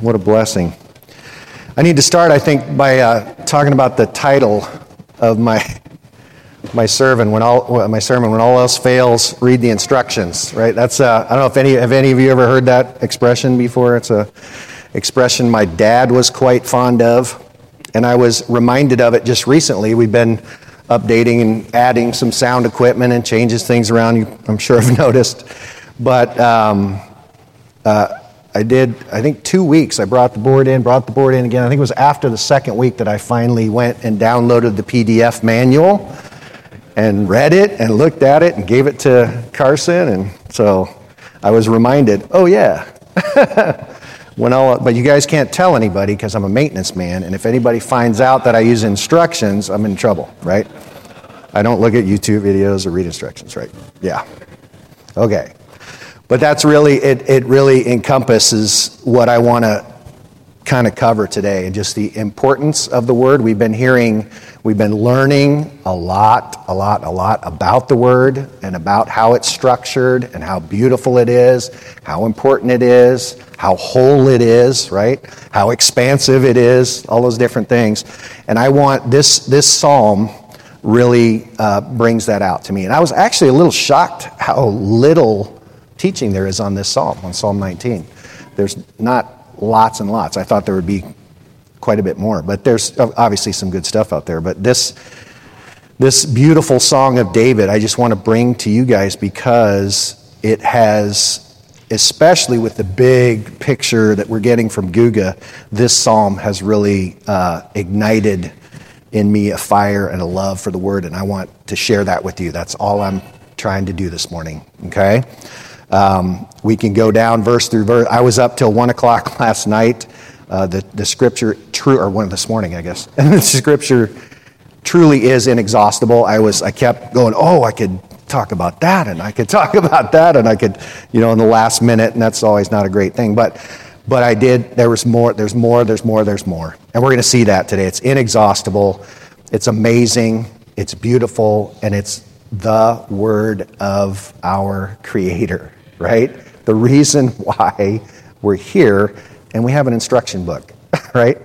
What a blessing. I need to start, I think, by uh, talking about the title of my my sermon. When all my sermon, when all else fails, read the instructions. Right? That's uh, I don't know if any have any of you ever heard that expression before. It's a expression my dad was quite fond of, and I was reminded of it just recently. We've been updating and adding some sound equipment and changes things around. You, I'm sure have noticed, but. Um, uh, I did, I think, two weeks. I brought the board in, brought the board in again. I think it was after the second week that I finally went and downloaded the PDF manual and read it and looked at it and gave it to Carson. And so I was reminded, oh, yeah. when all, but you guys can't tell anybody because I'm a maintenance man. And if anybody finds out that I use instructions, I'm in trouble, right? I don't look at YouTube videos or read instructions, right? Yeah. Okay. But that's really, it, it really encompasses what I want to kind of cover today and just the importance of the word. We've been hearing, we've been learning a lot, a lot, a lot about the word and about how it's structured and how beautiful it is, how important it is, how whole it is, right? How expansive it is, all those different things. And I want this, this psalm really uh, brings that out to me. And I was actually a little shocked how little teaching there is on this psalm, on Psalm 19. There's not lots and lots. I thought there would be quite a bit more, but there's obviously some good stuff out there. But this, this beautiful song of David, I just want to bring to you guys because it has, especially with the big picture that we're getting from Guga, this psalm has really uh, ignited in me a fire and a love for the word, and I want to share that with you. That's all I'm trying to do this morning, okay? Um, we can go down verse through verse. I was up till 1 o'clock last night. Uh, the, the scripture, true, or one this morning, I guess. And the scripture truly is inexhaustible. I was, I kept going, oh, I could talk about that, and I could talk about that, and I could, you know, in the last minute, and that's always not a great thing. But, but I did. There was more. There's more. There's more. There's more. And we're going to see that today. It's inexhaustible. It's amazing. It's beautiful, and it's the word of our Creator right? The reason why we're here, and we have an instruction book, right?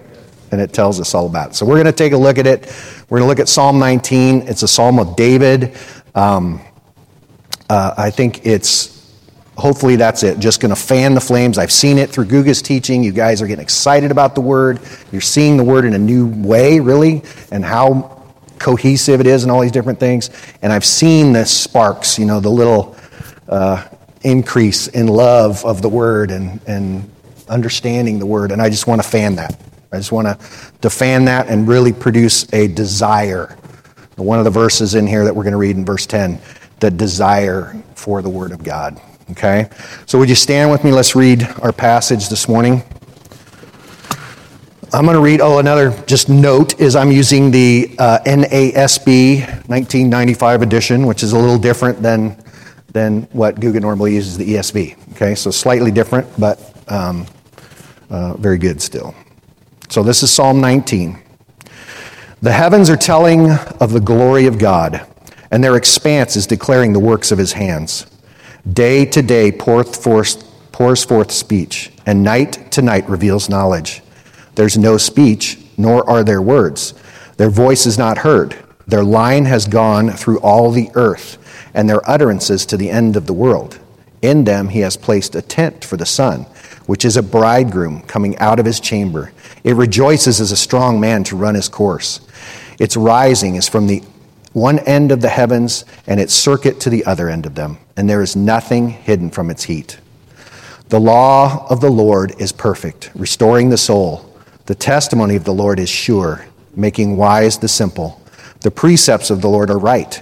And it tells us all about it. So we're going to take a look at it. We're going to look at Psalm 19. It's a psalm of David. Um, uh, I think it's hopefully that's it. Just going to fan the flames. I've seen it through Guga's teaching. You guys are getting excited about the word. You're seeing the word in a new way, really, and how cohesive it is and all these different things. And I've seen the sparks, you know, the little uh, increase in love of the word and, and understanding the word. And I just want to fan that. I just want to, fan that and really produce a desire. One of the verses in here that we're going to read in verse 10 the desire for the word of God. Okay? So would you stand with me? Let's read our passage this morning. I'm going to read, oh, another just note is I'm using the uh, NASB 1995 edition, which is a little different than than what Guga normally uses the ESV. Okay, so slightly different, but um, uh, very good still. So this is Psalm 19. The heavens are telling of the glory of God, and their expanse is declaring the works of his hands. Day to day forth, pours forth speech, and night to night reveals knowledge. There's no speech, nor are there words. Their voice is not heard. Their line has gone through all the earth and their utterances to the end of the world. In them he has placed a tent for the sun, which is a bridegroom coming out of his chamber. It rejoices as a strong man to run his course. Its rising is from the one end of the heavens and its circuit to the other end of them, and there is nothing hidden from its heat. The law of the Lord is perfect, restoring the soul. The testimony of the Lord is sure, making wise the simple. The precepts of the Lord are right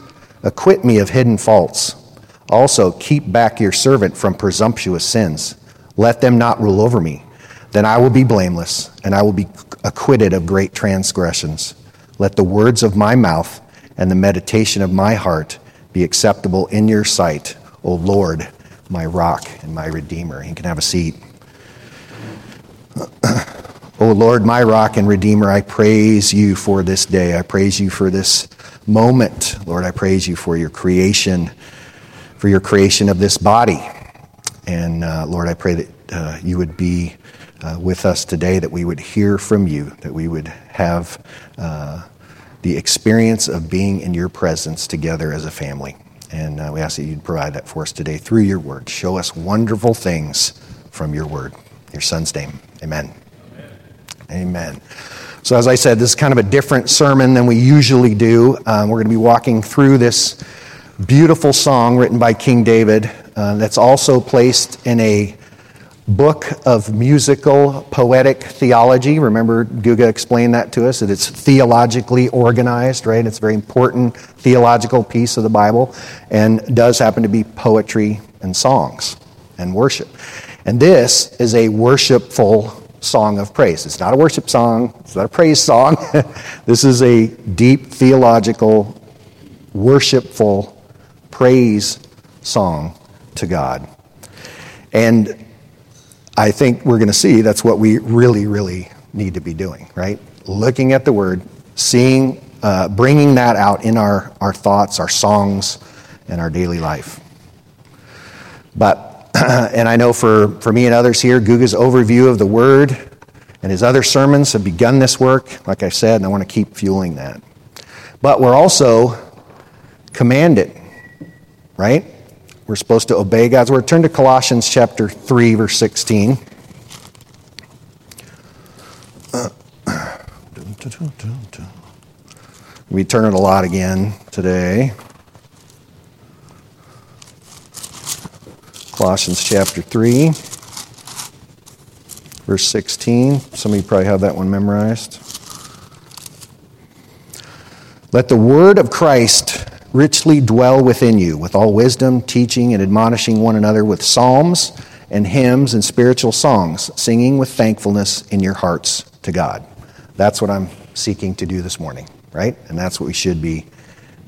Acquit me of hidden faults. Also, keep back your servant from presumptuous sins. Let them not rule over me. then I will be blameless, and I will be acquitted of great transgressions. Let the words of my mouth and the meditation of my heart be acceptable in your sight, O Lord, my rock and my redeemer. You can have a seat. O Lord, my rock and redeemer, I praise you for this day. I praise you for this moment. Lord, I praise you for your creation, for your creation of this body. And uh, Lord, I pray that uh, you would be uh, with us today, that we would hear from you, that we would have uh, the experience of being in your presence together as a family. And uh, we ask that you'd provide that for us today through your word. Show us wonderful things from your word. Your son's name, amen. Amen. So, as I said, this is kind of a different sermon than we usually do. Um, we're going to be walking through this beautiful song written by King David uh, that's also placed in a book of musical poetic theology. Remember, Guga explained that to us, that it's theologically organized, right? It's a very important theological piece of the Bible and does happen to be poetry and songs and worship. And this is a worshipful song of praise. It's not a worship song, it's not a praise song. this is a deep theological, worshipful praise song to God. And I think we're going to see that's what we really, really need to be doing, right? Looking at the Word, seeing, uh, bringing that out in our, our thoughts, our songs, and our daily life. But, and I know for, for me and others here, Guga's overview of the Word and his other sermons have begun this work, like I said, and I want to keep fueling that. But we're also commanded, right? We're supposed to obey God's word. Turn to Colossians chapter 3, verse 16. We turn it a lot again today. Colossians chapter 3, verse 16. Some of you probably have that one memorized. Let the word of Christ richly dwell within you with all wisdom, teaching and admonishing one another with psalms and hymns and spiritual songs, singing with thankfulness in your hearts to God. That's what I'm seeking to do this morning, right? And that's what we should be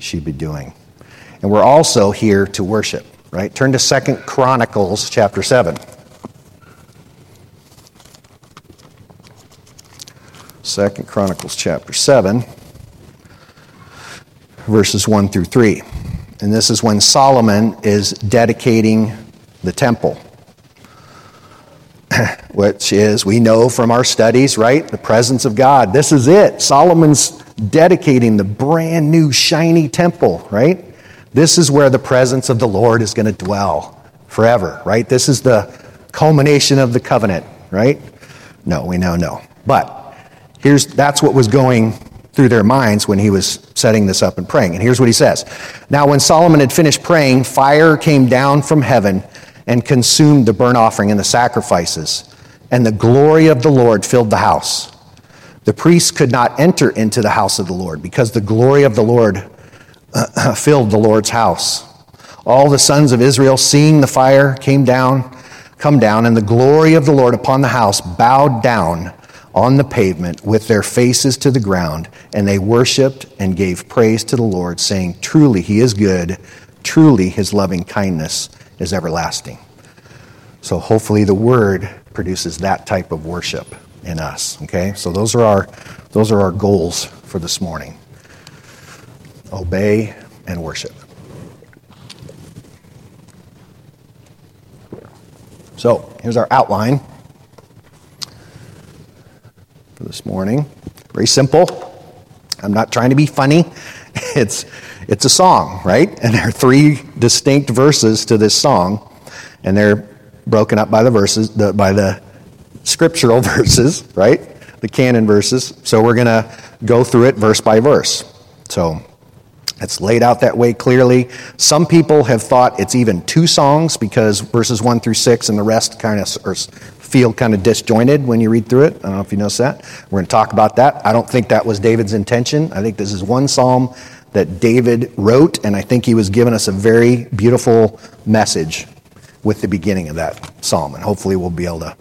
should be doing. And we're also here to worship, right? Turn to Second Chronicles chapter 7. Second Chronicles chapter 7 verses 1 through 3. And this is when Solomon is dedicating the temple, which is, we know from our studies, right? The presence of God. This is it. Solomon's dedicating the brand new, shiny temple, right? This is where the presence of the Lord is going to dwell forever, right? This is the culmination of the covenant, right? No, we now know no. But here's that's what was going through their minds when he was setting this up and praying. And here's what he says Now, when Solomon had finished praying, fire came down from heaven and consumed the burnt offering and the sacrifices, and the glory of the Lord filled the house. The priests could not enter into the house of the Lord because the glory of the Lord filled the Lord's house. All the sons of Israel, seeing the fire, came down, come down, and the glory of the Lord upon the house bowed down on the pavement with their faces to the ground, and they worshiped and gave praise to the Lord, saying, Truly, He is good. Truly, His loving kindness is everlasting. So, hopefully, the Word produces that type of worship in us. Okay? So, those are our, those are our goals for this morning obey and worship. So, here's our outline for this morning. Very simple. I'm not trying to be funny. It's, it's a song, right? And there are three distinct verses to this song, and they're broken up by the verses, the, by the scriptural verses, right? The canon verses. So we're going to go through it verse by verse. So it's laid out that way clearly. Some people have thought it's even two songs because verses 1 through 6 and the rest kind of feel kind of disjointed when you read through it. I don't know if you noticed that. We're going to talk about that. I don't think that was David's intention. I think this is one psalm that David wrote, and I think he was giving us a very beautiful message with the beginning of that psalm. And hopefully we'll be able to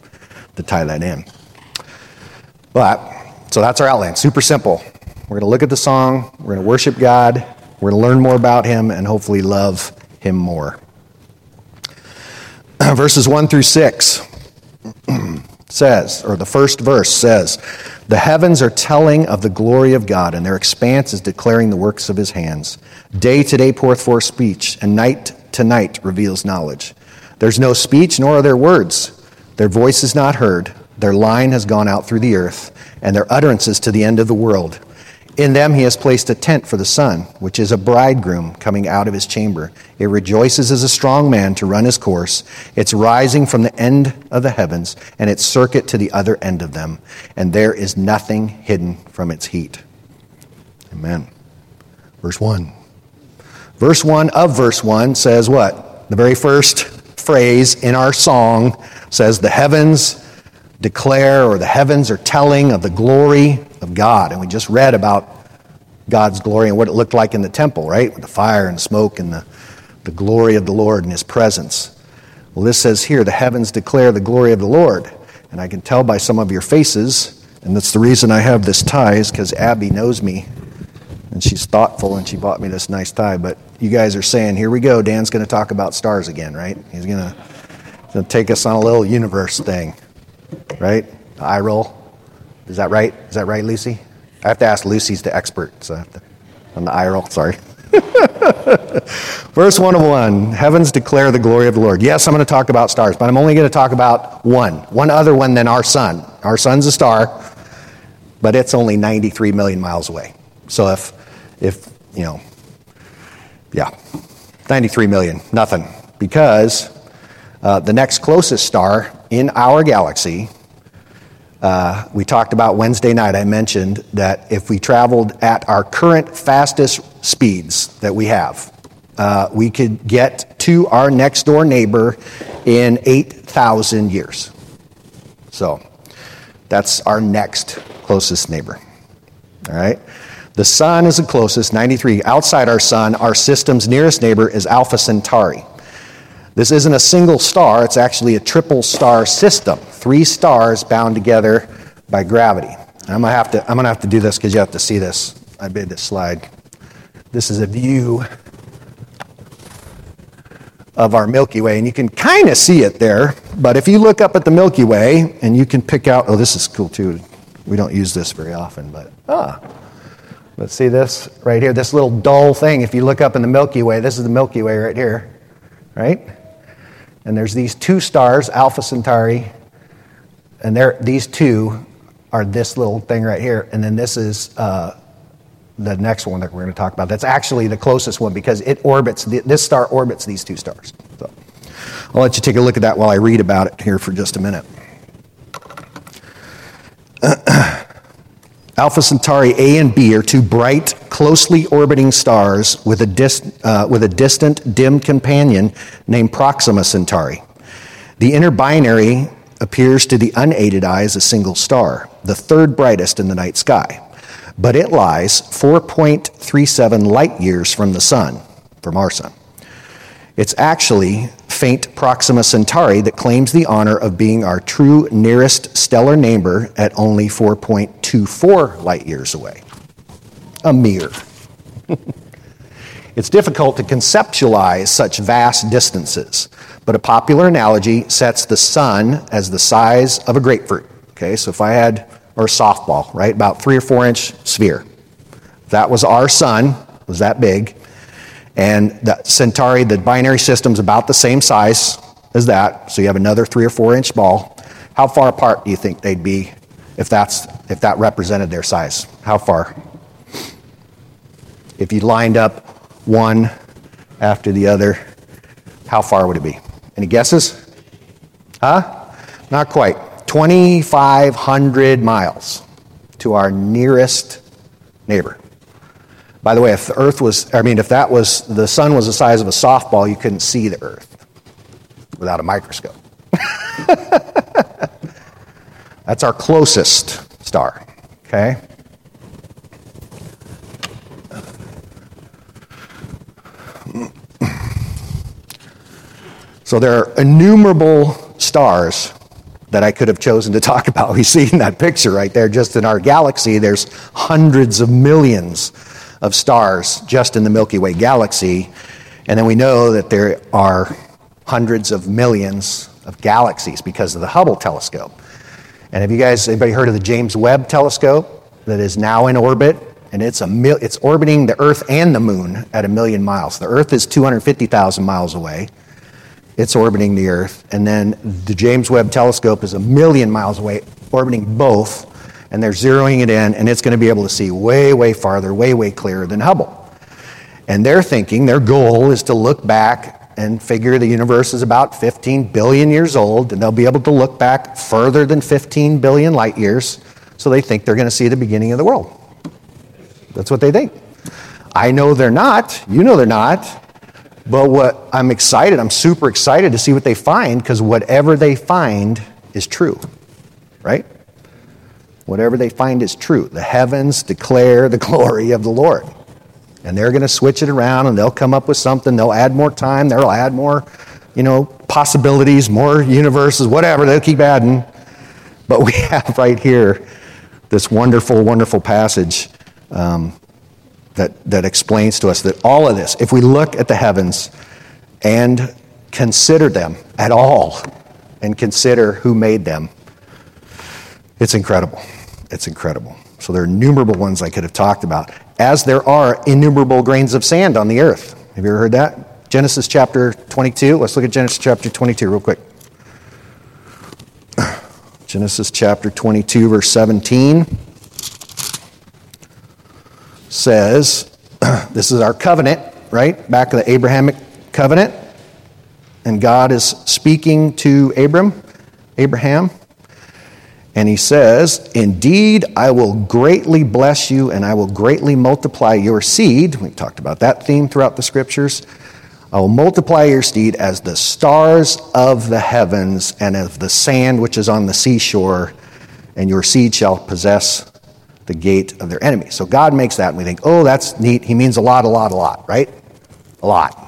to tie that in. But, so that's our outline. Super simple. We're going to look at the song, we're going to worship God, we're going to learn more about Him, and hopefully love Him more. Verses 1 through 6 says, or the first verse says, The heavens are telling of the glory of God, and their expanse is declaring the works of His hands. Day to day poureth forth speech, and night to night reveals knowledge. There's no speech, nor are there words. Their voice is not heard. Their line has gone out through the earth, and their utterances to the end of the world. In them he has placed a tent for the sun, which is a bridegroom coming out of his chamber. It rejoices as a strong man to run his course. It's rising from the end of the heavens, and its circuit to the other end of them, and there is nothing hidden from its heat. Amen. Verse 1. Verse 1 of verse 1 says what? The very first phrase in our song says, The heavens declare, or the heavens are telling of the glory of God. And we just read about God's glory and what it looked like in the temple, right? With the fire and smoke and the, the glory of the Lord and His presence. Well, this says here, the heavens declare the glory of the Lord. And I can tell by some of your faces, and that's the reason I have this tie, is because Abby knows me. And she's thoughtful and she bought me this nice tie. But you guys are saying, here we go. Dan's going to talk about stars again, right? He's going to take us on a little universe thing right? eye roll. Is that right? Is that right, Lucy? I have to ask Lucy's the expert, so to, on the eye roll. Sorry. Verse 1 of 1 Heavens declare the glory of the Lord. Yes, I'm going to talk about stars, but I'm only going to talk about one, one other one than our sun. Our sun's a star, but it's only 93 million miles away. So if, if you know, yeah, 93 million, nothing. Because uh, the next closest star in our galaxy, uh, we talked about Wednesday night, I mentioned that if we traveled at our current fastest speeds that we have, uh, we could get to our next door neighbor in 8,000 years. So that's our next closest neighbor. All right? The sun is the closest, 93. Outside our sun, our system's nearest neighbor is Alpha Centauri. This isn't a single star, it's actually a triple star system. Three stars bound together by gravity. I'm gonna have to, I'm gonna have to do this because you have to see this. I made this slide. This is a view of our Milky Way, and you can kind of see it there. But if you look up at the Milky Way and you can pick out, oh, this is cool too. We don't use this very often, but ah, let's see this right here. This little dull thing. If you look up in the Milky Way, this is the Milky Way right here, right? And there's these two stars, Alpha Centauri, and these two are this little thing right here. And then this is uh, the next one that we're going to talk about. That's actually the closest one because it orbits, this star orbits these two stars. So I'll let you take a look at that while I read about it here for just a minute. Alpha Centauri A and B are two bright, closely orbiting stars with a, dis, uh, with a distant, dim companion named Proxima Centauri. The inner binary appears to the unaided eye as a single star, the third brightest in the night sky. But it lies 4.37 light years from the Sun, from our Sun. It's actually faint Proxima Centauri that claims the honor of being our true nearest stellar neighbor at only 4.24 light years away. A mere. it's difficult to conceptualize such vast distances, but a popular analogy sets the sun as the size of a grapefruit. Okay, so if I had, or a softball, right, about three or four inch sphere. That was our sun, was that big, and the Centauri, the binary system's about the same size as that, so you have another three or four inch ball. How far apart do you think they'd be if, that's, if that represented their size? How far? If you lined up one after the other, how far would it be? Any guesses? Huh? Not quite. 2,500 miles to our nearest neighbor. By the way, if the Earth was, I mean, if that was, the sun was the size of a softball, you couldn't see the Earth without a microscope. That's our closest star, okay? So there are innumerable stars that I could have chosen to talk about. We see in that picture right there, just in our galaxy, there's hundreds of millions of stars just in the Milky Way galaxy. And then we know that there are hundreds of millions of galaxies because of the Hubble telescope. And have you guys, anybody heard of the James Webb telescope that is now in orbit? And it's, a mil, it's orbiting the Earth and the Moon at a million miles. The Earth is 250,000 miles away. It's orbiting the Earth. And then the James Webb telescope is a million miles away, orbiting both. And they're zeroing it in, and it's going to be able to see way, way farther, way, way clearer than Hubble. And they're thinking, their goal is to look back and figure the universe is about 15 billion years old, and they'll be able to look back further than 15 billion light years. So they think they're going to see the beginning of the world. That's what they think. I know they're not. You know they're not. But what I'm excited, I'm super excited to see what they find because whatever they find is true. Right? Whatever they find is true. The heavens declare the glory of the Lord. And they're going to switch it around and they'll come up with something. They'll add more time. They'll add more, you know, possibilities, more universes, whatever. They'll keep adding. But we have right here this wonderful, wonderful passage um, that, that explains to us that all of this, if we look at the heavens and consider them at all and consider who made them, it's incredible. It's incredible. So there are innumerable ones I could have talked about, as there are innumerable grains of sand on the earth. Have you ever heard that? Genesis chapter 22. Let's look at Genesis chapter 22 real quick. Genesis chapter 22, verse 17 says, this is our covenant, right? Back of the Abrahamic covenant. And God is speaking to Abram, Abraham. And he says, Indeed, I will greatly bless you and I will greatly multiply your seed. We talked about that theme throughout the scriptures. I will multiply your seed as the stars of the heavens and of the sand which is on the seashore, and your seed shall possess the gate of their enemy. So God makes that, and we think, oh, that's neat. He means a lot, a lot, a lot, right? A lot.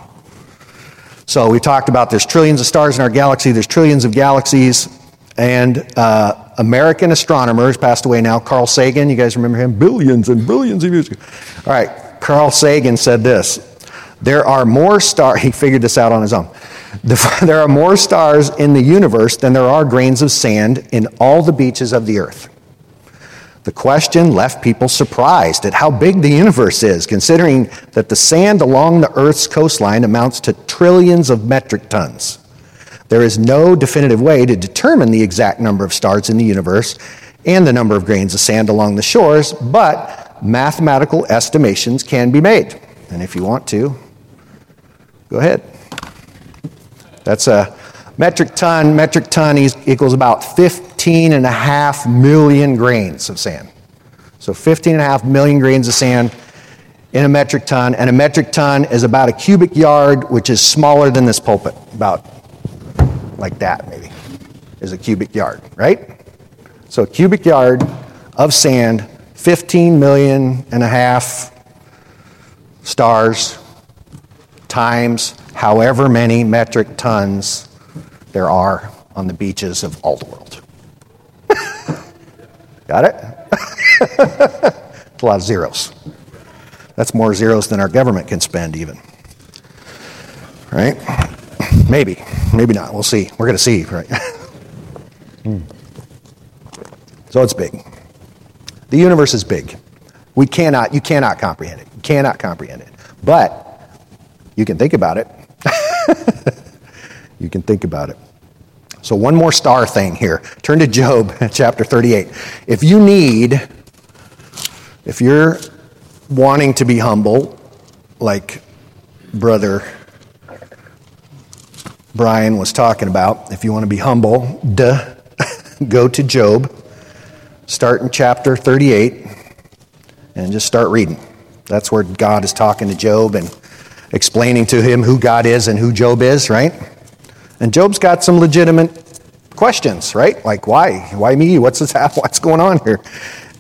So we talked about there's trillions of stars in our galaxy, there's trillions of galaxies, and uh, American astronomers passed away now. Carl Sagan, you guys remember him? Billions and billions of years ago. All right, Carl Sagan said this there are more stars, he figured this out on his own. there are more stars in the universe than there are grains of sand in all the beaches of the earth. The question left people surprised at how big the universe is, considering that the sand along the Earth's coastline amounts to trillions of metric tons. There is no definitive way to determine the exact number of stars in the universe and the number of grains of sand along the shores, but mathematical estimations can be made. And if you want to, go ahead. That's a metric ton. Metric ton equals about 50 15 and a half million grains of sand. So 15 and a half million grains of sand in a metric ton, and a metric ton is about a cubic yard, which is smaller than this pulpit, about like that maybe, is a cubic yard, right? So a cubic yard of sand, 15 million and a half stars times however many metric tons there are on the beaches of all the world. Got it? it's a lot of zeros. That's more zeros than our government can spend, even. Right? Maybe. Maybe not. We'll see. We're going to see, right? So it's big. The universe is big. We cannot, you cannot comprehend it. You cannot comprehend it. But you can think about it. You can think about it. So, one more star thing here. Turn to Job chapter 38. If you need, if you're wanting to be humble, like Brother Brian was talking about, if you want to be humble, duh, go to Job, start in chapter 38, and just start reading. That's where God is talking to Job and explaining to him who God is and who Job is, right? And Job's got some legitimate questions, right? Like, why? Why me? What's this? What's going on here?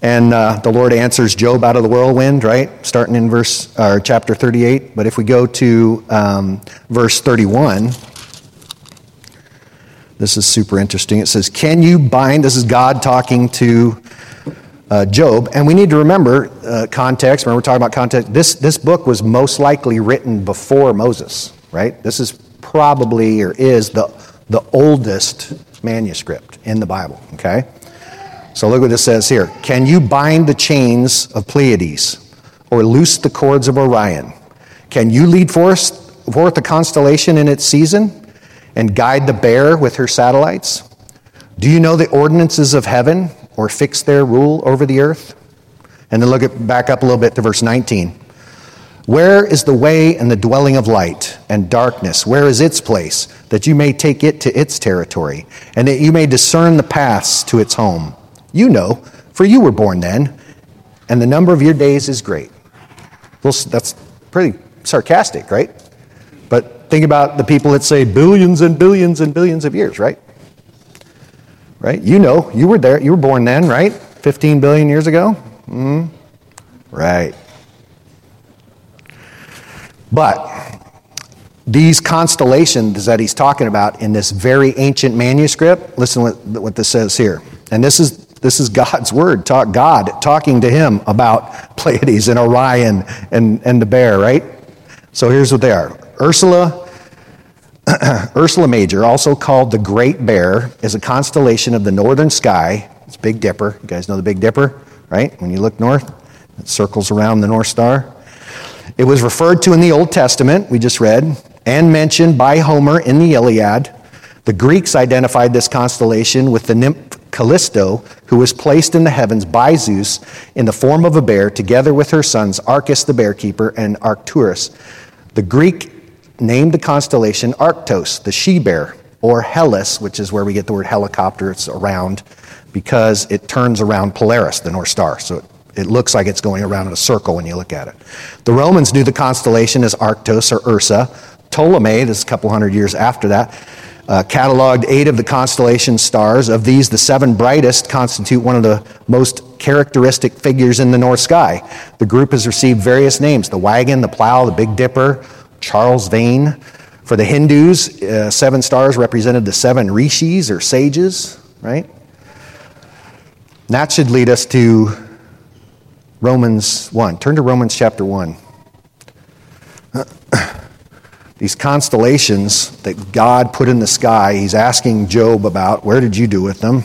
And uh, the Lord answers Job out of the whirlwind, right? Starting in verse or chapter 38. But if we go to um, verse 31, This is super interesting. It says, Can you bind? This is God talking to uh, Job. And we need to remember uh, context. Remember, we're talking about context. This, this book was most likely written before Moses, right? This is probably or is the, the oldest manuscript in the Bible, okay? So look what it says here. Can you bind the chains of Pleiades or loose the cords of Orion? Can you lead forth, forth the constellation in its season? and guide the bear with her satellites? Do you know the ordinances of heaven or fix their rule over the earth? And then look at, back up a little bit to verse 19. Where is the way and the dwelling of light and darkness? Where is its place, that you may take it to its territory, and that you may discern the paths to its home? You know, for you were born then, and the number of your days is great. Well, that's pretty sarcastic, right? But think about the people that say billions and billions and billions of years, right? Right? You know, you were there. You were born then, right? 15 billion years ago? Mm-hmm. Right. But these constellations that he's talking about in this very ancient manuscript, listen what, what this says here. And this is this is God's word, talk, God talking to him about Pleiades and Orion and, and the bear, right? So here's what they are Ursula, Ursula Major, also called the Great Bear, is a constellation of the northern sky. It's Big Dipper. You guys know the Big Dipper, right? When you look north, it circles around the North Star. It was referred to in the Old Testament, we just read, and mentioned by Homer in the Iliad. The Greeks identified this constellation with the nymph Callisto, who was placed in the heavens by Zeus in the form of a bear, together with her sons Arcas the bear keeper and Arcturus. The Greek named the constellation Arctos, the she bear, or Helike, which is where we get the word helicopter. It's around because it turns around Polaris, the North Star. So it, it looks like it's going around in a circle when you look at it. The Romans knew the constellation as Arctos or Ursa. Ptolemy, this is a couple hundred years after that, uh, cataloged eight of the constellation stars. Of these, the seven brightest constitute one of the most characteristic figures in the north sky. The group has received various names the wagon, the plow, the Big Dipper, Charles Wain. For the Hindus, uh, seven stars represented the seven rishis or sages, right? that should lead us to Romans 1. Turn to Romans chapter 1. These constellations that God put in the sky, he's asking Job about where did you do with them?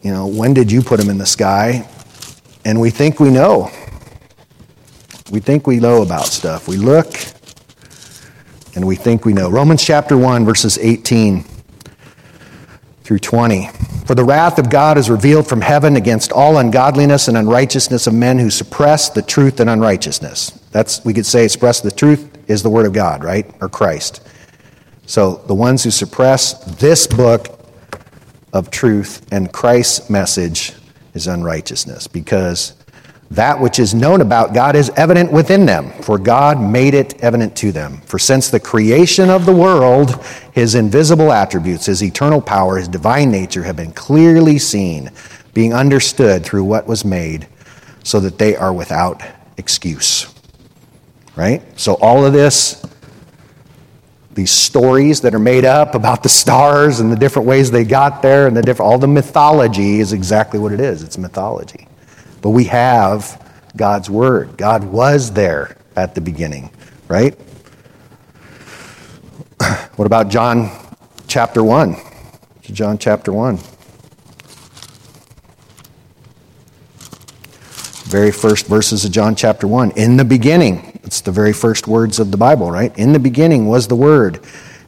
You know, when did you put them in the sky? And we think we know. We think we know about stuff. We look and we think we know. Romans chapter 1, verses 18 through 20. For the wrath of God is revealed from heaven against all ungodliness and unrighteousness of men who suppress the truth and unrighteousness. That's, we could say, express the truth is the Word of God, right? Or Christ. So the ones who suppress this book of truth and Christ's message is unrighteousness because that which is known about God is evident within them, for God made it evident to them. For since the creation of the world, his invisible attributes, his eternal power, his divine nature have been clearly seen, being understood through what was made, so that they are without excuse. Right? So all of this these stories that are made up about the stars and the different ways they got there and the different all the mythology is exactly what it is it's mythology but we have god's word god was there at the beginning right what about john chapter 1 john chapter 1 very first verses of john chapter 1 in the beginning it's the very first words of the Bible, right? In the beginning was the Word,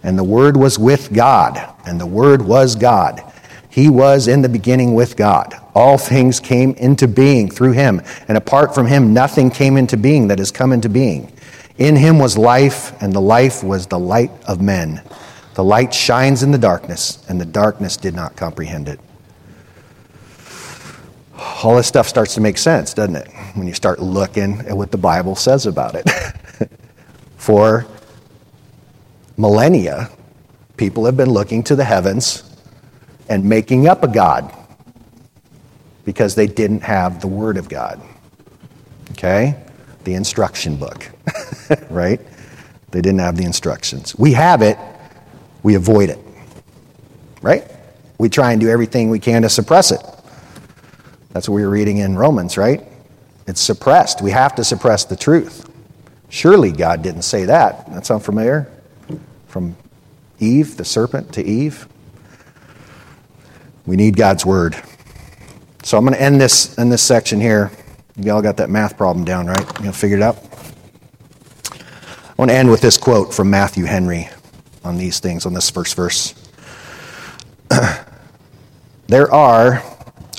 and the Word was with God, and the Word was God. He was in the beginning with God. All things came into being through him, and apart from him, nothing came into being that has come into being. In him was life, and the life was the light of men. The light shines in the darkness, and the darkness did not comprehend it all this stuff starts to make sense, doesn't it? When you start looking at what the Bible says about it. For millennia, people have been looking to the heavens and making up a God because they didn't have the Word of God. Okay? The instruction book, right? They didn't have the instructions. We have it, we avoid it. right? We try and do everything we can to suppress it. That's what we were reading in Romans, right? It's suppressed. We have to suppress the truth. Surely God didn't say that. That sound familiar? From Eve, the serpent, to Eve. We need God's word. So I'm going to end this in this section here. You all got that math problem down, right? You know, figured it out. I want to end with this quote from Matthew Henry on these things, on this first verse. there are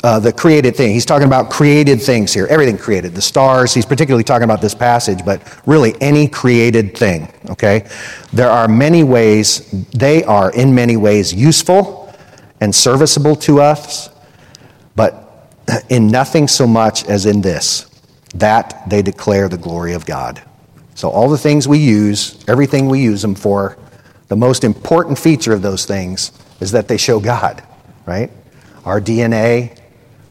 uh, the created thing. He's talking about created things here, everything created, the stars. He's particularly talking about this passage, but really any created thing, okay? There are many ways, they are in many ways useful and serviceable to us, in nothing so much as in this that they declare the glory of God. So, all the things we use, everything we use them for, the most important feature of those things is that they show God, right? Our DNA,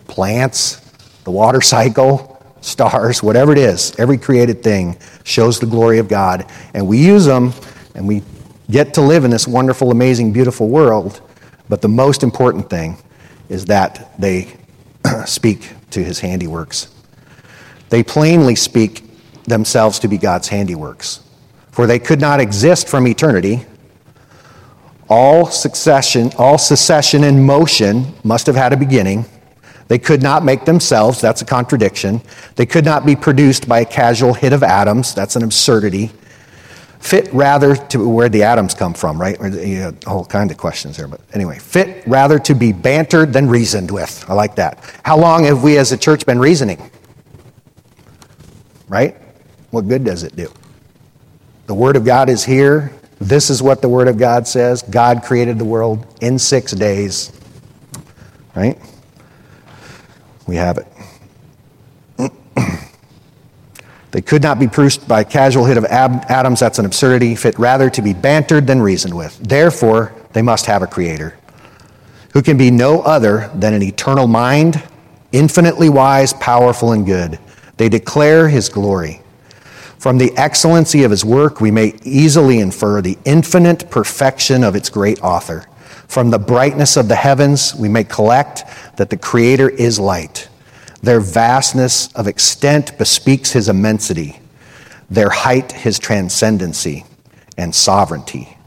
plants, the water cycle, stars, whatever it is, every created thing shows the glory of God. And we use them and we get to live in this wonderful, amazing, beautiful world. But the most important thing is that they speak to his handiworks. They plainly speak themselves to be God's handiworks. For they could not exist from eternity. All succession, all succession and motion must have had a beginning. They could not make themselves, that's a contradiction. They could not be produced by a casual hit of atoms, that's an absurdity. Fit rather to where the atoms come from, right? You know, a whole kind of questions there, but anyway, fit rather to be bantered than reasoned with. I like that. How long have we as a church been reasoning? Right? What good does it do? The Word of God is here. This is what the Word of God says. God created the world in six days. Right? We have it. They could not be produced by a casual hit of ab- atoms. That's an absurdity. Fit rather to be bantered than reasoned with. Therefore, they must have a creator who can be no other than an eternal mind, infinitely wise, powerful, and good. They declare his glory. From the excellency of his work, we may easily infer the infinite perfection of its great author. From the brightness of the heavens, we may collect that the Creator is light. Their vastness of extent bespeaks his immensity, their height, his transcendency and sovereignty,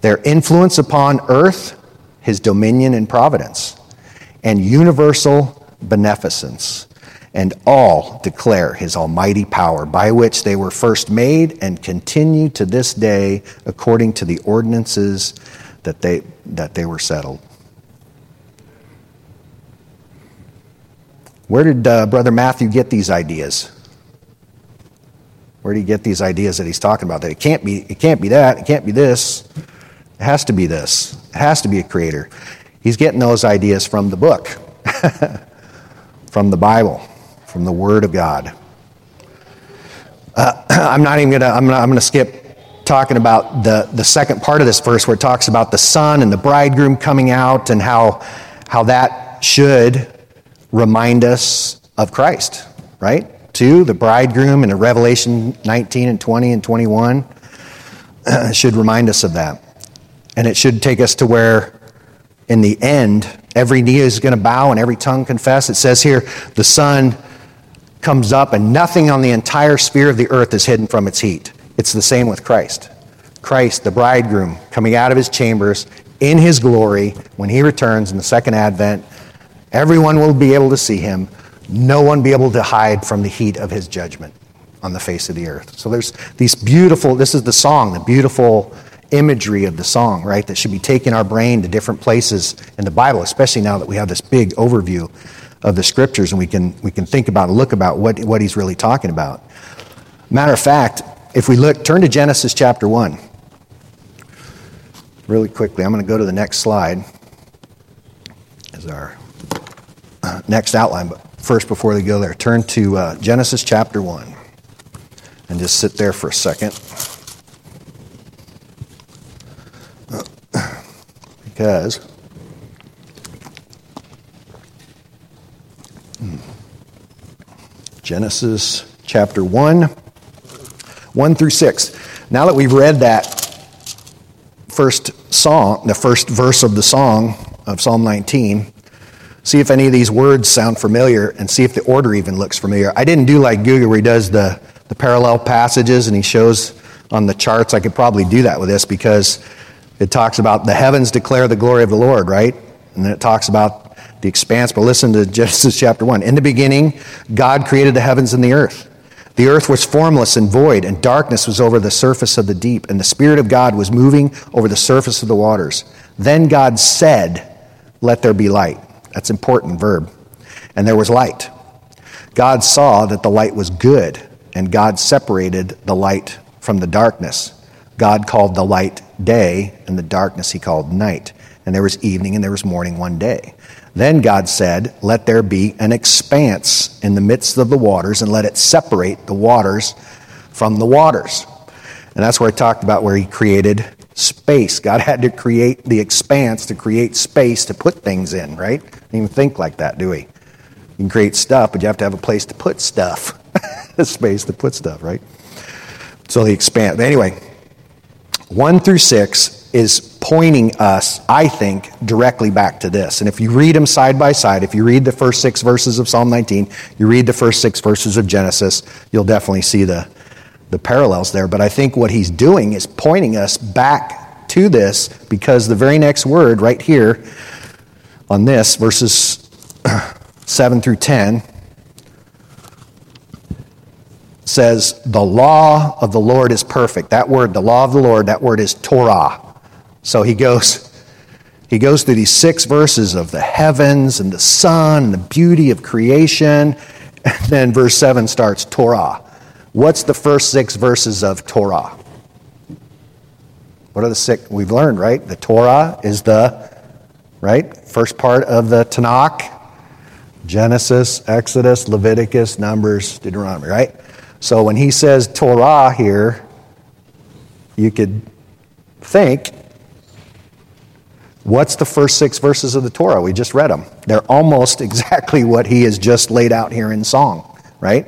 their influence upon earth, his dominion and providence, and universal beneficence. And all declare his almighty power, by which they were first made and continue to this day according to the ordinances that they, that they were settled. Where did uh, Brother Matthew get these ideas? Where did he get these ideas that he's talking about? That it can't be, it can't be that, it can't be this. It has to be this. It has to be a creator. He's getting those ideas from the book, from the Bible, from the Word of God. Uh, I'm not even gonna. I'm gonna, I'm gonna skip talking about the, the second part of this verse where it talks about the son and the bridegroom coming out and how, how that should remind us of Christ, right? Two, the bridegroom in Revelation 19 and 20 and 21 should remind us of that. And it should take us to where, in the end, every knee is going to bow and every tongue confess. It says here, the sun comes up and nothing on the entire sphere of the earth is hidden from its heat. It's the same with Christ. Christ, the bridegroom, coming out of his chambers in his glory when he returns in the second advent. Everyone will be able to see him. No one be able to hide from the heat of his judgment on the face of the earth. So there's these beautiful, this is the song, the beautiful imagery of the song, right, that should be taking our brain to different places in the Bible, especially now that we have this big overview of the scriptures and we can, we can think about and look about what, what he's really talking about. Matter of fact, if we look, turn to Genesis chapter 1. Really quickly, I'm going to go to the next slide as our uh, next outline. But first, before we go there, turn to uh, Genesis chapter 1 and just sit there for a second. Because hmm, Genesis chapter 1 1 through 6. Now that we've read that first song, the first verse of the song, of Psalm 19. See if any of these words sound familiar and see if the order even looks familiar. I didn't do like Guga where he does the, the parallel passages and he shows on the charts. I could probably do that with this because it talks about the heavens declare the glory of the Lord, right? And then it talks about the expanse. But listen to Genesis chapter 1. In the beginning, God created the heavens and the earth. The earth was formless and void, and darkness was over the surface of the deep, and the Spirit of God was moving over the surface of the waters. Then God said, Let there be light. That's important verb. And there was light. God saw that the light was good, and God separated the light from the darkness. God called the light day, and the darkness he called night. And there was evening and there was morning one day. Then God said, Let there be an expanse in the midst of the waters, and let it separate the waters from the waters. And that's where I talked about where He created space. God had to create the expanse to create space to put things in, right? Don't even think like that, do we? You can create stuff, but you have to have a place to put stuff, a space to put stuff, right? So the expanse. Anyway, 1 through 6 is pointing us, I think, directly back to this. And if you read them side by side, if you read the first six verses of Psalm 19, you read the first six verses of Genesis, you'll definitely see the, the parallels there. But I think what he's doing is pointing us back to this because the very next word right here on this, verses 7 through 10, says, The law of the Lord is perfect. That word, the law of the Lord, that word is Torah. So he goes, he goes through these six verses of the heavens and the sun and the beauty of creation. And then verse 7 starts Torah. What's the first six verses of Torah? What are the six? We've learned, right? The Torah is the, right? First part of the Tanakh Genesis, Exodus, Leviticus, Numbers, Deuteronomy, right? So when he says Torah here, you could think What's the first six verses of the Torah? We just read them. They're almost exactly what he has just laid out here in song, right?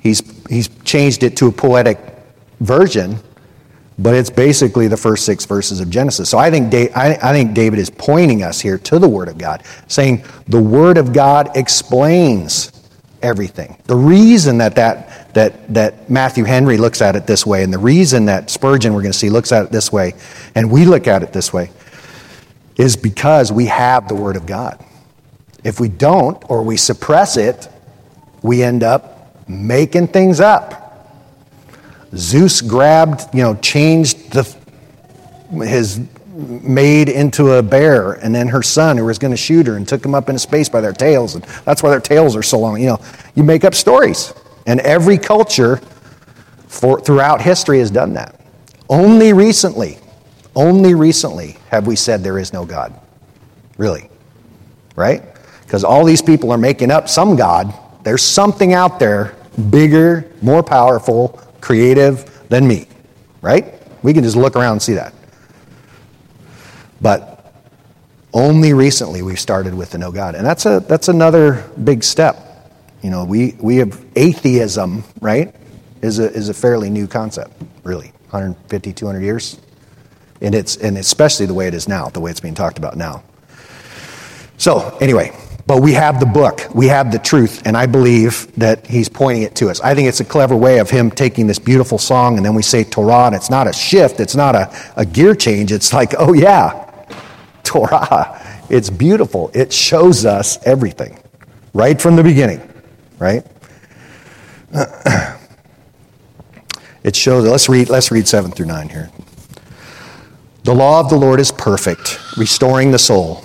He's, he's changed it to a poetic version, but it's basically the first six verses of Genesis. So I think, I, I think David is pointing us here to the Word of God, saying the Word of God explains everything. The reason that, that, that, that Matthew Henry looks at it this way, and the reason that Spurgeon, we're going to see, looks at it this way, and we look at it this way, is because we have the Word of God. If we don't, or we suppress it, we end up making things up. Zeus grabbed, you know, changed the, his maid into a bear, and then her son, who was going to shoot her, and took him up into space by their tails. And that's why their tails are so long. You know, you make up stories. And every culture for, throughout history has done that. Only recently, only recently have we said there is no God. Really. Right? Because all these people are making up some God. There's something out there bigger, more powerful, creative than me. Right? We can just look around and see that. But only recently we've started with the no God. And that's, a, that's another big step. You know, we, we have atheism, right? Is a, is a fairly new concept, really. 150, 200 years and it's and especially the way it is now, the way it's being talked about now. So anyway, but we have the book, we have the truth, and I believe that he's pointing it to us. I think it's a clever way of him taking this beautiful song, and then we say Torah, and it's not a shift, it's not a, a gear change. It's like, oh yeah, Torah. It's beautiful. It shows us everything right from the beginning, right? It shows. Let's read. Let's read seven through nine here. The law of the Lord is perfect, restoring the soul.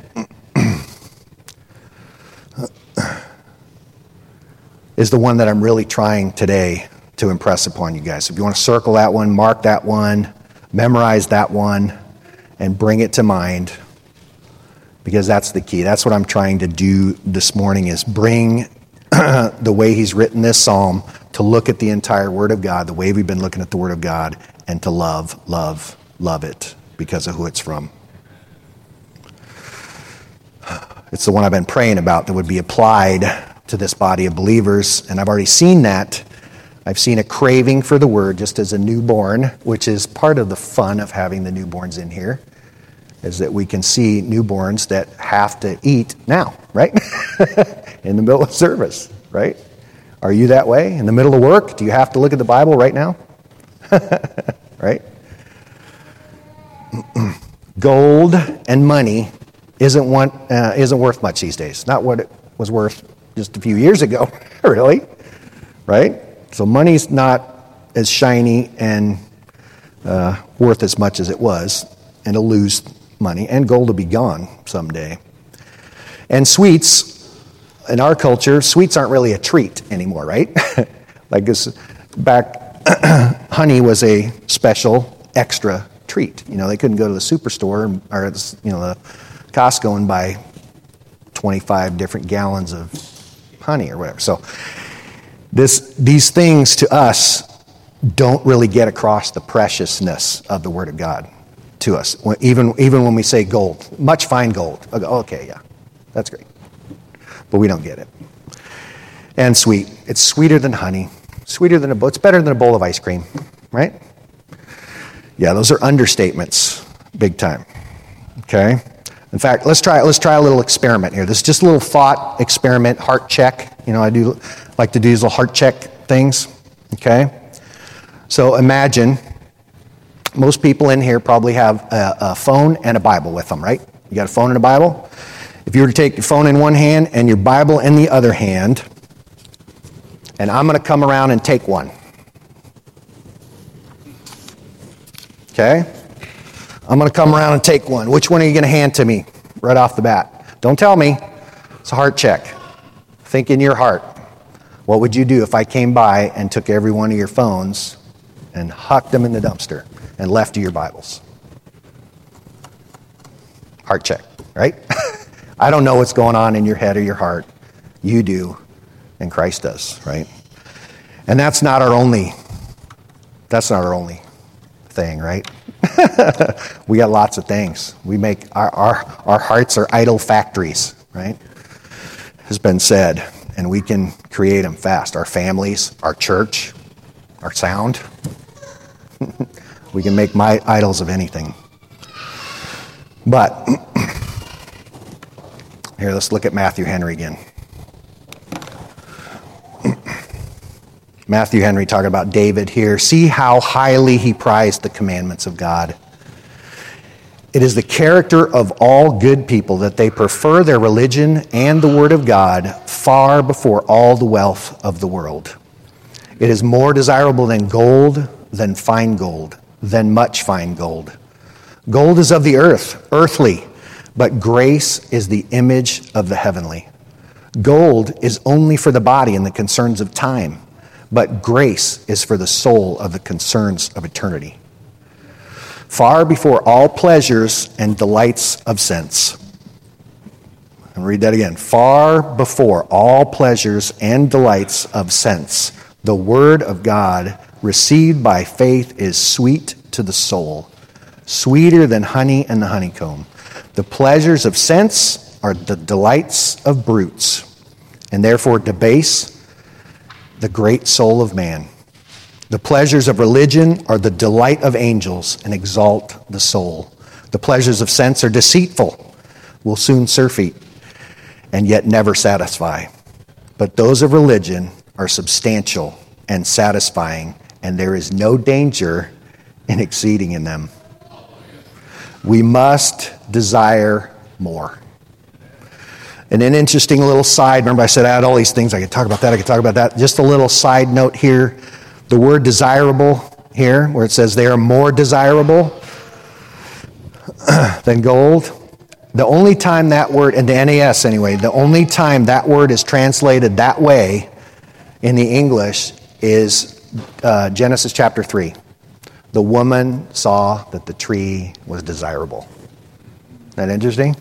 Is the one that I'm really trying today to impress upon you guys. If you want to circle that one, mark that one, memorize that one, and bring it to mind. because that's the key. That's what I'm trying to do this morning is bring the way he's written this psalm to look at the entire Word of God, the way we've been looking at the Word of God, and to love, love, love it because of who it's from. It's the one I've been praying about that would be applied to this body of believers, and I've already seen that. I've seen a craving for the Word just as a newborn, which is part of the fun of having the newborns in here is that we can see newborns that have to eat now, right? in the middle of service, right? Are you that way? In the middle of work? Do you have to look at the Bible right now? right? Gold and money isn't, one, uh, isn't worth much these days. Not what it was worth just a few years ago, really. Right? So money's not as shiny and uh, worth as much as it was, and it'll lose money, and gold will be gone someday. And sweets, in our culture, sweets aren't really a treat anymore, right? like this, back, honey was a special extra treat. You know, they couldn't go to the superstore or you know the Costco and buy 25 different gallons of honey or whatever. So this, these things to us don't really get across the preciousness of the Word of God to us, even, even when we say gold, much fine gold. Okay, yeah, that's great. But we don't get it. And sweet. It's sweeter than honey, sweeter than a, bowl. it's better than a bowl of ice cream, right? Yeah, those are understatements, big time. Okay? In fact, let's try, let's try a little experiment here. This is just a little thought experiment, heart check. You know, I do like to do these little heart check things. Okay? So imagine most people in here probably have a, a, phone and a Bible with them, right? You got a phone and a Bible? If you were to take your phone in one hand and your Bible in the other hand, and I'm going to come around and take one. Okay? I'm going to come around and take one. Which one are you going to hand to me right off the bat? Don't tell me. It's a heart check. Think in your heart. What would you do if I came by and took every one of your phones and hucked them in the dumpster? and left you your Bibles. Heart check, right? I don't know what's going on in your head or your heart. You do, and Christ does, right? And that's not our only that's not our only thing, right? we got lots of things. We make our, our, our hearts are idol factories, right? Has been said, and we can create them fast. Our families, our church, our sound. We can make my idols of anything. But here, let's look at Matthew Henry again. Matthew Henry talking about David here. See how highly he prized the commandments of God. It is the character of all good people that they prefer their religion and the Word of God far before all the wealth of the world. It is more desirable than gold, than fine gold, than much fine gold. Gold is of the earth, earthly, but grace is the image of the heavenly. Gold is only for the body and the concerns of time, but grace is for the soul of the concerns of eternity. Far before all pleasures and delights of sense. And read that again. Far before all pleasures and delights of sense, the Word of God received by faith is sweet to the soul, sweeter than honey and the honeycomb. The pleasures of sense are the delights of brutes, and therefore debase the great soul of man. The pleasures of religion are the delight of angels and exalt the soul. The pleasures of sense are deceitful, will soon surfeit, and yet never satisfy. But those of religion are substantial and satisfying and there is no danger in exceeding in them. We must desire more. And an interesting little side, remember I said I had all these things, I could talk about that, I could talk about that. Just a little side note here. The word desirable here, where it says they are more desirable than gold. The only time that word, in the NAS anyway, the only time that word is translated that way in the English is uh, Genesis chapter 3. The woman saw that the tree was desirable. Isn't that interesting?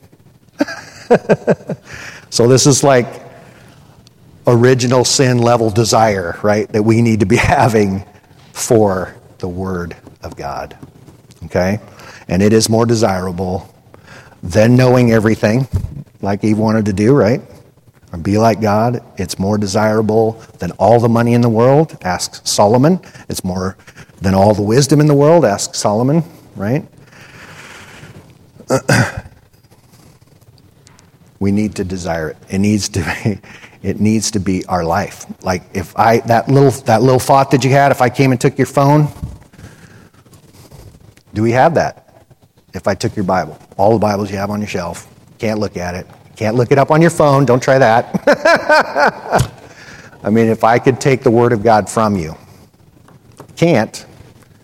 so this is like original sin level desire, right? That we need to be having for the Word of God. Okay? And it is more desirable than knowing everything, like Eve wanted to do, right? Or be like God. It's more desirable than all the money in the world, asks Solomon. It's more than all the wisdom in the world, asks Solomon, right? we need to desire it. It needs to be, it needs to be our life. Like if I that little that little thought that you had, if I came and took your phone, do we have that? If I took your Bible, all the Bibles you have on your shelf, can't look at it, can't look it up on your phone, don't try that. I mean, if I could take the Word of God from you, can't,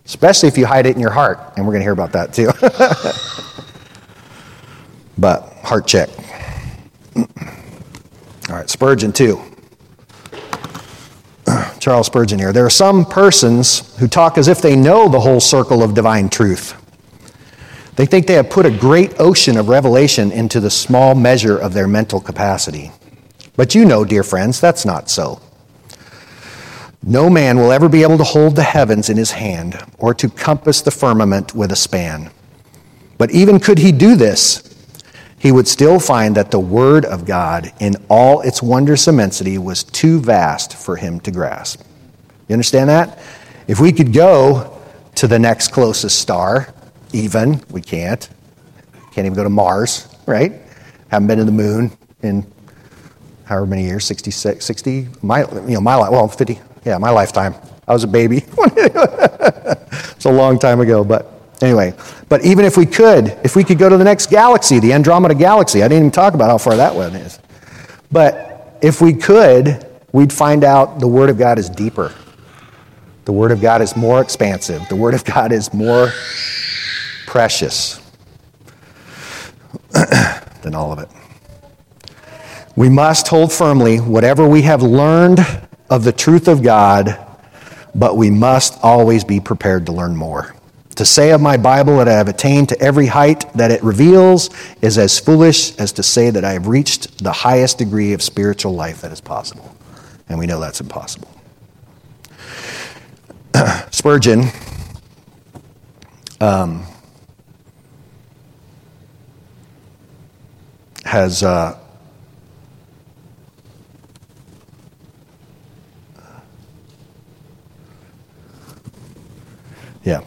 especially if you hide it in your heart, and we're going to hear about that too. but heart check. All right, Spurgeon, too. Charles Spurgeon here. There are some persons who talk as if they know the whole circle of divine truth. They think they have put a great ocean of revelation into the small measure of their mental capacity. But you know, dear friends, that's not so. No man will ever be able to hold the heavens in his hand or to compass the firmament with a span. But even could he do this, he would still find that the Word of God, in all its wondrous immensity, was too vast for him to grasp. You understand that? If we could go to the next closest star, even, we can't. Can't even go to Mars, right? Haven't been to the moon in however many years, 66, 60, my, you know, my life, well, 50, yeah, my lifetime. I was a baby. it's a long time ago, but Anyway, but even if we could, if we could go to the next galaxy, the Andromeda Galaxy, I didn't even talk about how far that one is. But if we could, we'd find out the Word of God is deeper. The Word of God is more expansive. The Word of God is more precious than all of it. We must hold firmly whatever we have learned of the truth of God, but we must always be prepared to learn more. To say of my Bible that I have attained to every height that it reveals is as foolish as to say that I have reached the highest degree of spiritual life that is possible. And we know that's impossible. Spurgeon um, has. Uh, yeah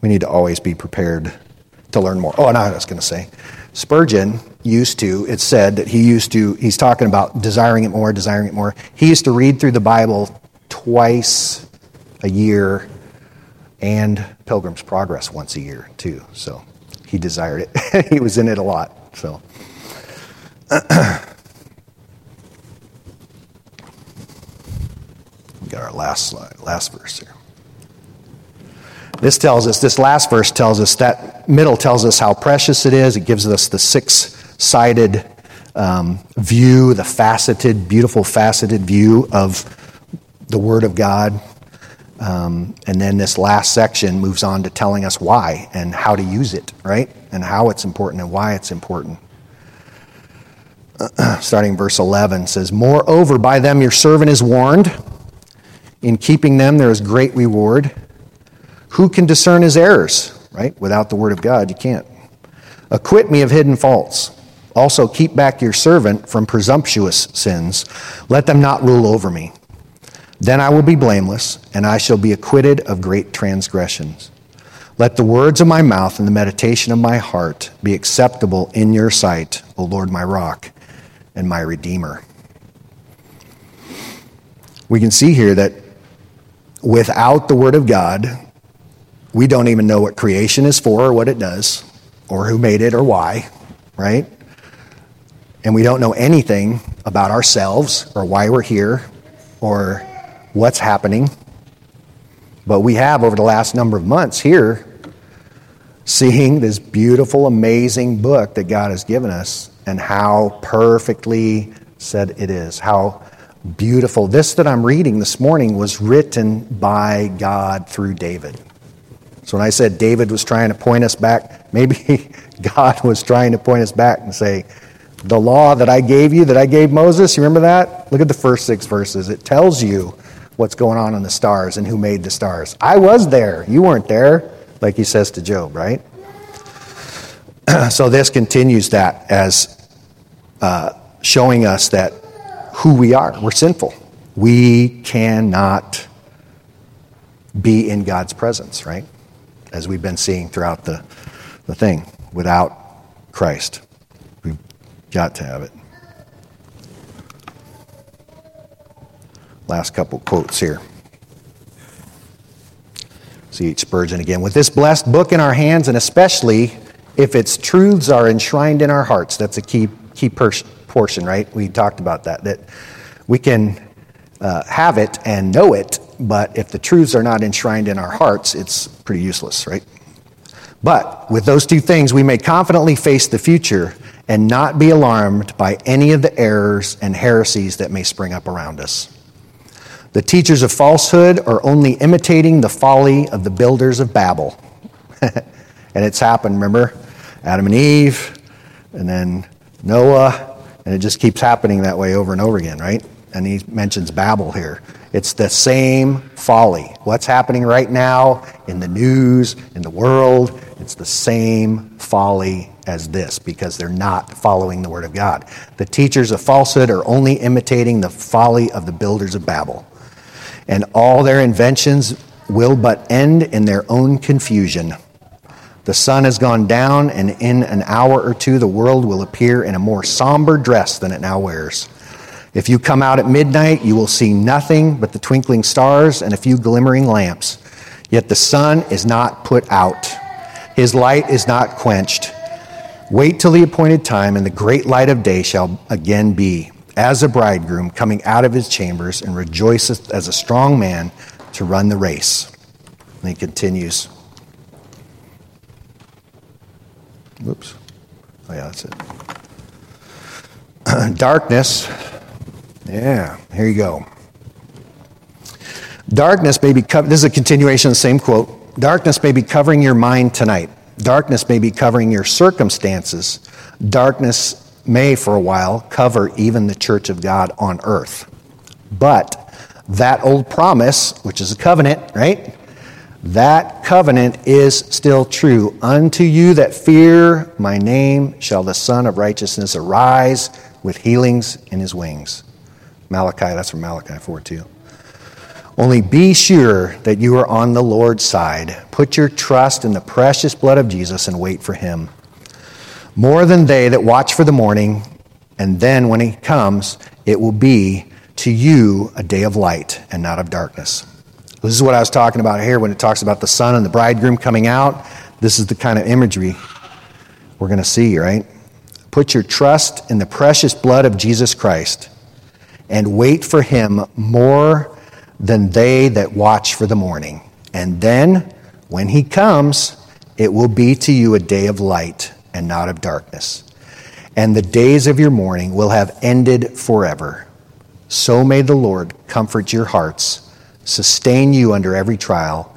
we need to always be prepared to learn more. Oh, and I was going to say, Spurgeon used to, it said that he used to, he's talking about desiring it more, desiring it more. He used to read through the Bible twice a year and Pilgrim's Progress once a year, too. So he desired it. he was in it a lot. So. we got our last slide, last verse here. This tells us, this last verse tells us, that middle tells us how precious it is. It gives us the six sided um, view, the faceted, beautiful faceted view of the Word of God. Um, and then this last section moves on to telling us why and how to use it, right? And how it's important and why it's important. starting verse 11 says, Moreover, by them your servant is warned. In keeping them, there is great reward. Who can discern his errors? Right? Without the word of God, you can't. Acquit me of hidden faults. Also, keep back your servant from presumptuous sins. Let them not rule over me. Then I will be blameless, and I shall be acquitted of great transgressions. Let the words of my mouth and the meditation of my heart be acceptable in your sight, O Lord, my rock and my redeemer. We can see here that without the word of God, we don't even know what creation is for or what it does or who made it or why, right? And we don't know anything about ourselves or why we're here or what's happening. But we have, over the last number of months here, seeing this beautiful, amazing book that God has given us and how perfectly said it is. How beautiful. This that I'm reading this morning was written by God through David. So when I said David was trying to point us back, maybe God was trying to point us back and say, The law that I gave you, that I gave Moses, you remember that? Look at the first six verses. It tells you what's going on in the stars and who made the stars. I was there. You weren't there, like he says to Job, right? so this continues that as uh, showing us that who we are. We're sinful. We cannot be in God's presence, right? As we've been seeing throughout the, the thing, without Christ. We've got to have it. Last couple quotes here. C.H. Spurgeon again. With this blessed book in our hands, and especially if its truths are enshrined in our hearts, that's a key, key portion, right? We talked about that. That we can uh, have it and know it, but if the truths are not enshrined in our hearts, it's pretty useless, right? But with those two things, we may confidently face the future and not be alarmed by any of the errors and heresies that may spring up around us. The teachers of falsehood are only imitating the folly of the builders of Babel. and it's happened, remember? Adam and Eve, and then Noah, and it just keeps happening that way over and over again, right? And he mentions Babel here. It's the same folly. What's happening right now in the news, in the world, it's the same folly as this because they're not following the Word of God. The teachers of falsehood are only imitating the folly of the builders of Babel. And all their inventions will but end in their own confusion. The sun has gone down, and in an hour or two, the world will appear in a more somber dress than it now wears. If you come out at midnight, you will see nothing but the twinkling stars and a few glimmering lamps. Yet the sun is not put out, his light is not quenched. Wait till the appointed time, and the great light of day shall again be, as a bridegroom coming out of his chambers, and rejoiceth as a strong man to run the race. And he continues. Whoops. Oh, yeah, that's it. Darkness yeah, here you go. Darkness may be, this is a continuation of the same quote. Darkness may be covering your mind tonight. Darkness may be covering your circumstances. Darkness may, for a while, cover even the church of God on earth. But that old promise, which is a covenant, right? That covenant is still true. Unto you that fear my name shall the Sun of Righteousness arise with healings in his wings. Malachi, that's from Malachi 4 2. Only be sure that you are on the Lord's side. Put your trust in the precious blood of Jesus and wait for him. More than they that watch for the morning, and then when he comes, it will be to you a day of light and not of darkness. This is what I was talking about here when it talks about the sun and the bridegroom coming out. This is the kind of imagery we're going to see, right? Put your trust in the precious blood of Jesus Christ and wait for him more than they that watch for the morning. And then, when he comes, it will be to you a day of light and not of darkness. And the days of your mourning will have ended forever. So may the Lord comfort your hearts, sustain you under every trial,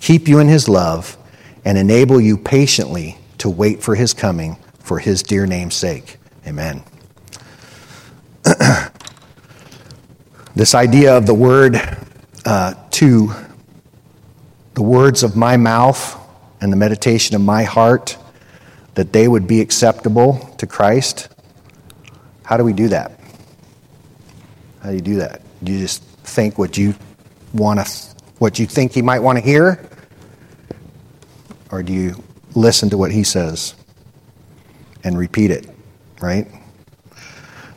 keep you in his love, and enable you patiently to wait for his coming for his dear name's sake. Amen. This idea of the word uh, to the words of my mouth and the meditation of my heart, that they would be acceptable to Christ. How do we do that? How do you do that? Do you just think what you want to, what you think he might want to hear, or do you listen to what he says and repeat it? Right.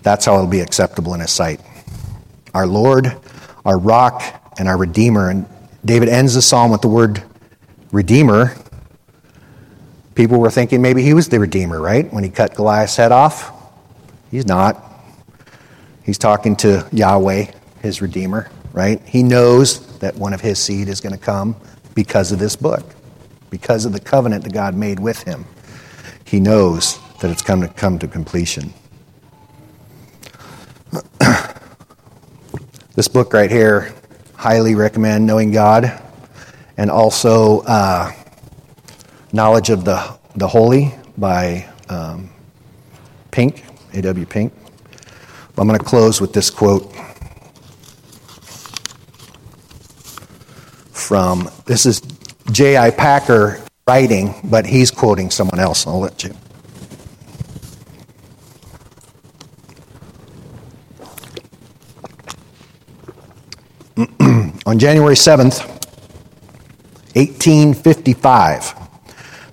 That's how it'll be acceptable in his sight our Lord, our rock, and our Redeemer. And David ends the psalm with the word Redeemer. People were thinking maybe he was the Redeemer, right? When he cut Goliath's head off. He's not. He's talking to Yahweh, his Redeemer, right? He knows that one of his seed is going to come because of this book, because of the covenant that God made with him. He knows that it's come to come to completion. This book right here, highly recommend Knowing God, and also uh, Knowledge of the, the Holy by um, Pink. A.W. Pink. I'm going to close with this quote from this is J.I. Packer writing, but he's quoting someone else. I'll let you. On January 7th, 1855,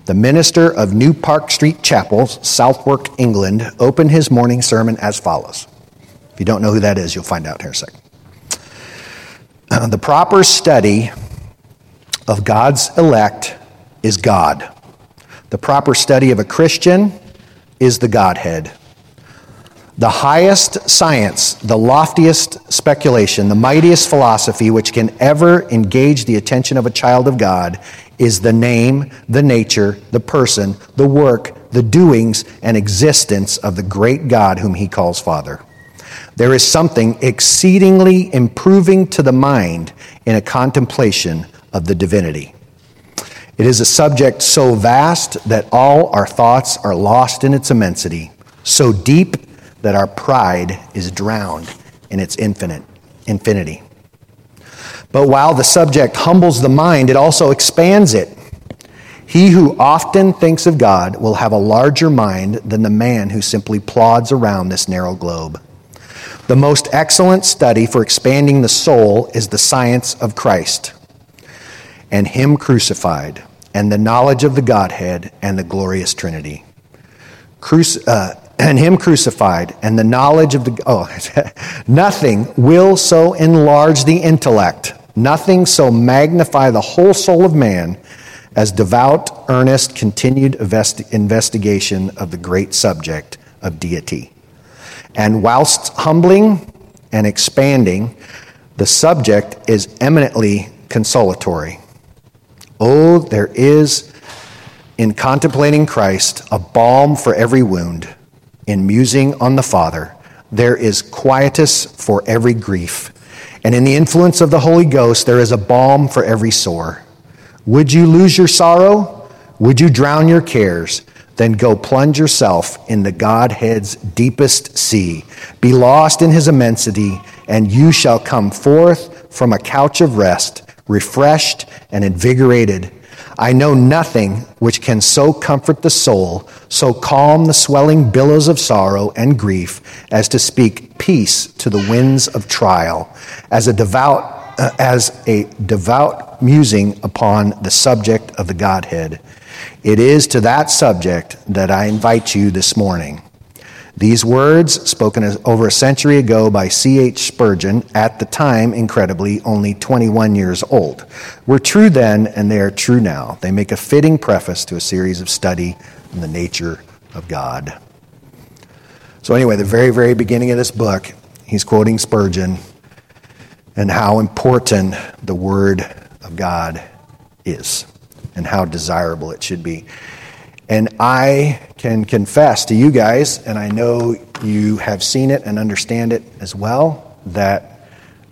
the minister of New Park Street Chapel, Southwark, England, opened his morning sermon as follows. If you don't know who that is, you'll find out here in a second. The proper study of God's elect is God. The proper study of a Christian is the Godhead. The highest science, the loftiest speculation, the mightiest philosophy which can ever engage the attention of a child of God is the name, the nature, the person, the work, the doings, and existence of the great God whom he calls Father. There is something exceedingly improving to the mind in a contemplation of the divinity. It is a subject so vast that all our thoughts are lost in its immensity, so deep that our pride is drowned in its infinite infinity. But while the subject humbles the mind, it also expands it. He who often thinks of God will have a larger mind than the man who simply plods around this narrow globe. The most excellent study for expanding the soul is the science of Christ and Him crucified, and the knowledge of the Godhead and the glorious Trinity. Cruci- uh, and Him crucified, and the knowledge of the. Oh, nothing will so enlarge the intellect, nothing so magnify the whole soul of man as devout, earnest, continued investi- investigation of the great subject of deity. And whilst humbling and expanding, the subject is eminently consolatory. Oh, there is in contemplating Christ a balm for every wound, in musing on the Father, there is quietus for every grief. And in the influence of the Holy Ghost, there is a balm for every sore. Would you lose your sorrow? Would you drown your cares? then go plunge yourself in the Godhead's deepest sea. Be lost in his immensity, and you shall come forth from a couch of rest, refreshed and invigorated. I know nothing which can so comfort the soul, so calm the swelling billows of sorrow and grief, as to speak peace to the winds of trial, as a devout, uh, as a devout musing upon the subject of the Godhead. It is to that subject that I invite you this morning. These words, spoken over a century ago by C.H. Spurgeon, at the time, incredibly, only 21 years old, were true then and they are true now. They make a fitting preface to a series of study in the nature of God. So, anyway, the very, very beginning of this book, he's quoting Spurgeon and how important the Word of God is and how desirable it should be. And I can confess to you guys, and I know you have seen it and understand it as well, that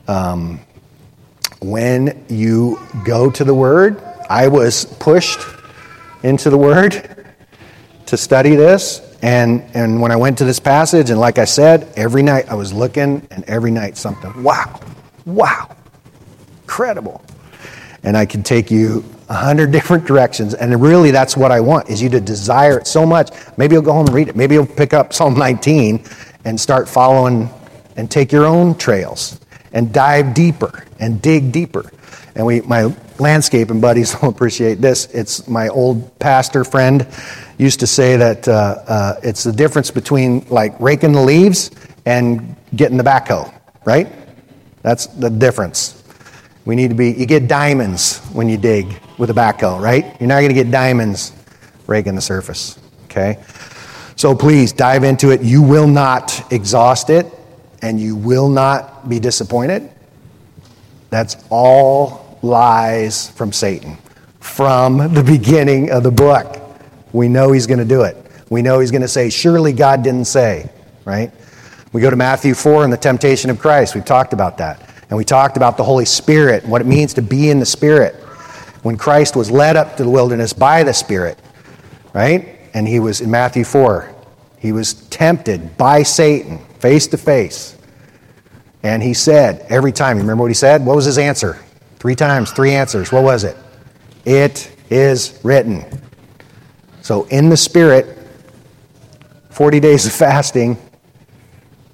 um, when you go to the Word, I was pushed into the Word to study this. And, and when I went to this passage, and like I said, every night I was looking, and every night something, wow, wow, incredible. And I can take you a hundred different directions. And really, that's what I want, is you to desire it so much. Maybe you'll go home and read it. Maybe you'll pick up Psalm 19 and start following and take your own trails and dive deeper and dig deeper. And we, my landscaping buddies will appreciate this. It's my old pastor friend used to say that uh, uh, it's the difference between like raking the leaves and getting the backhoe, right? That's the difference. We need to be, you get diamonds when you dig with a backhoe, right? You're not going to get diamonds raking the surface, okay? So please dive into it. You will not exhaust it and you will not be disappointed. That's all lies from Satan from the beginning of the book. We know he's going to do it. We know he's going to say, Surely God didn't say, right? We go to Matthew 4 and the temptation of Christ. We've talked about that. And we talked about the Holy Spirit and what it means to be in the Spirit. When Christ was led up to the wilderness by the Spirit, right? And he was in Matthew 4. He was tempted by Satan face to face. And he said, every time, you remember what he said? What was his answer? Three times, three answers. What was it? It is written. So, in the spirit, 40 days of fasting,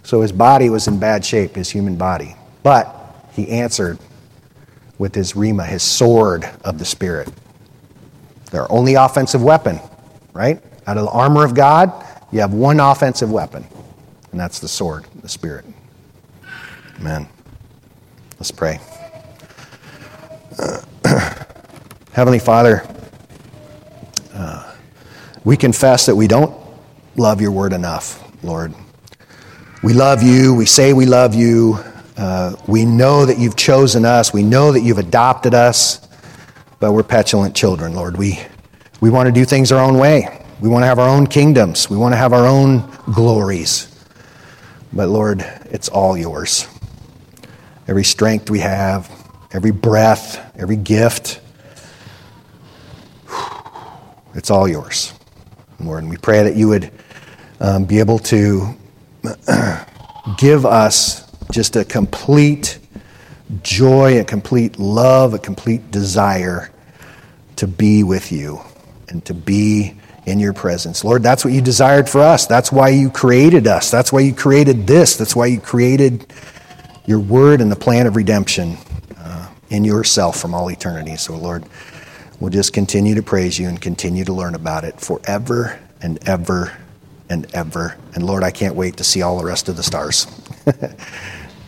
so his body was in bad shape, his human body. But he answered with his rhema, his sword of the Spirit. Their only offensive weapon, right? Out of the armor of God, you have one offensive weapon, and that's the sword, the Spirit. Amen. Let's pray. Heavenly Father, uh, we confess that we don't love your word enough, Lord. We love you. We say we love you. Uh, we know that you've chosen us. We know that you've adopted us, but we're petulant children, Lord. We, we want to do things our own way. We want to have our own kingdoms. We want to have our own glories. But Lord, it's all yours. Every strength we have, every breath, every gift, it's all yours, Lord. And we pray that you would um, be able to give us just a complete joy, a complete love, a complete desire to be with you and to be in your presence. Lord, that's what you desired for us. That's why you created us. That's why you created this. That's why you created your word and the plan of redemption uh, in yourself from all eternity. So, Lord, we'll just continue to praise you and continue to learn about it forever and ever and ever. And Lord, I can't wait to see all the rest of the stars.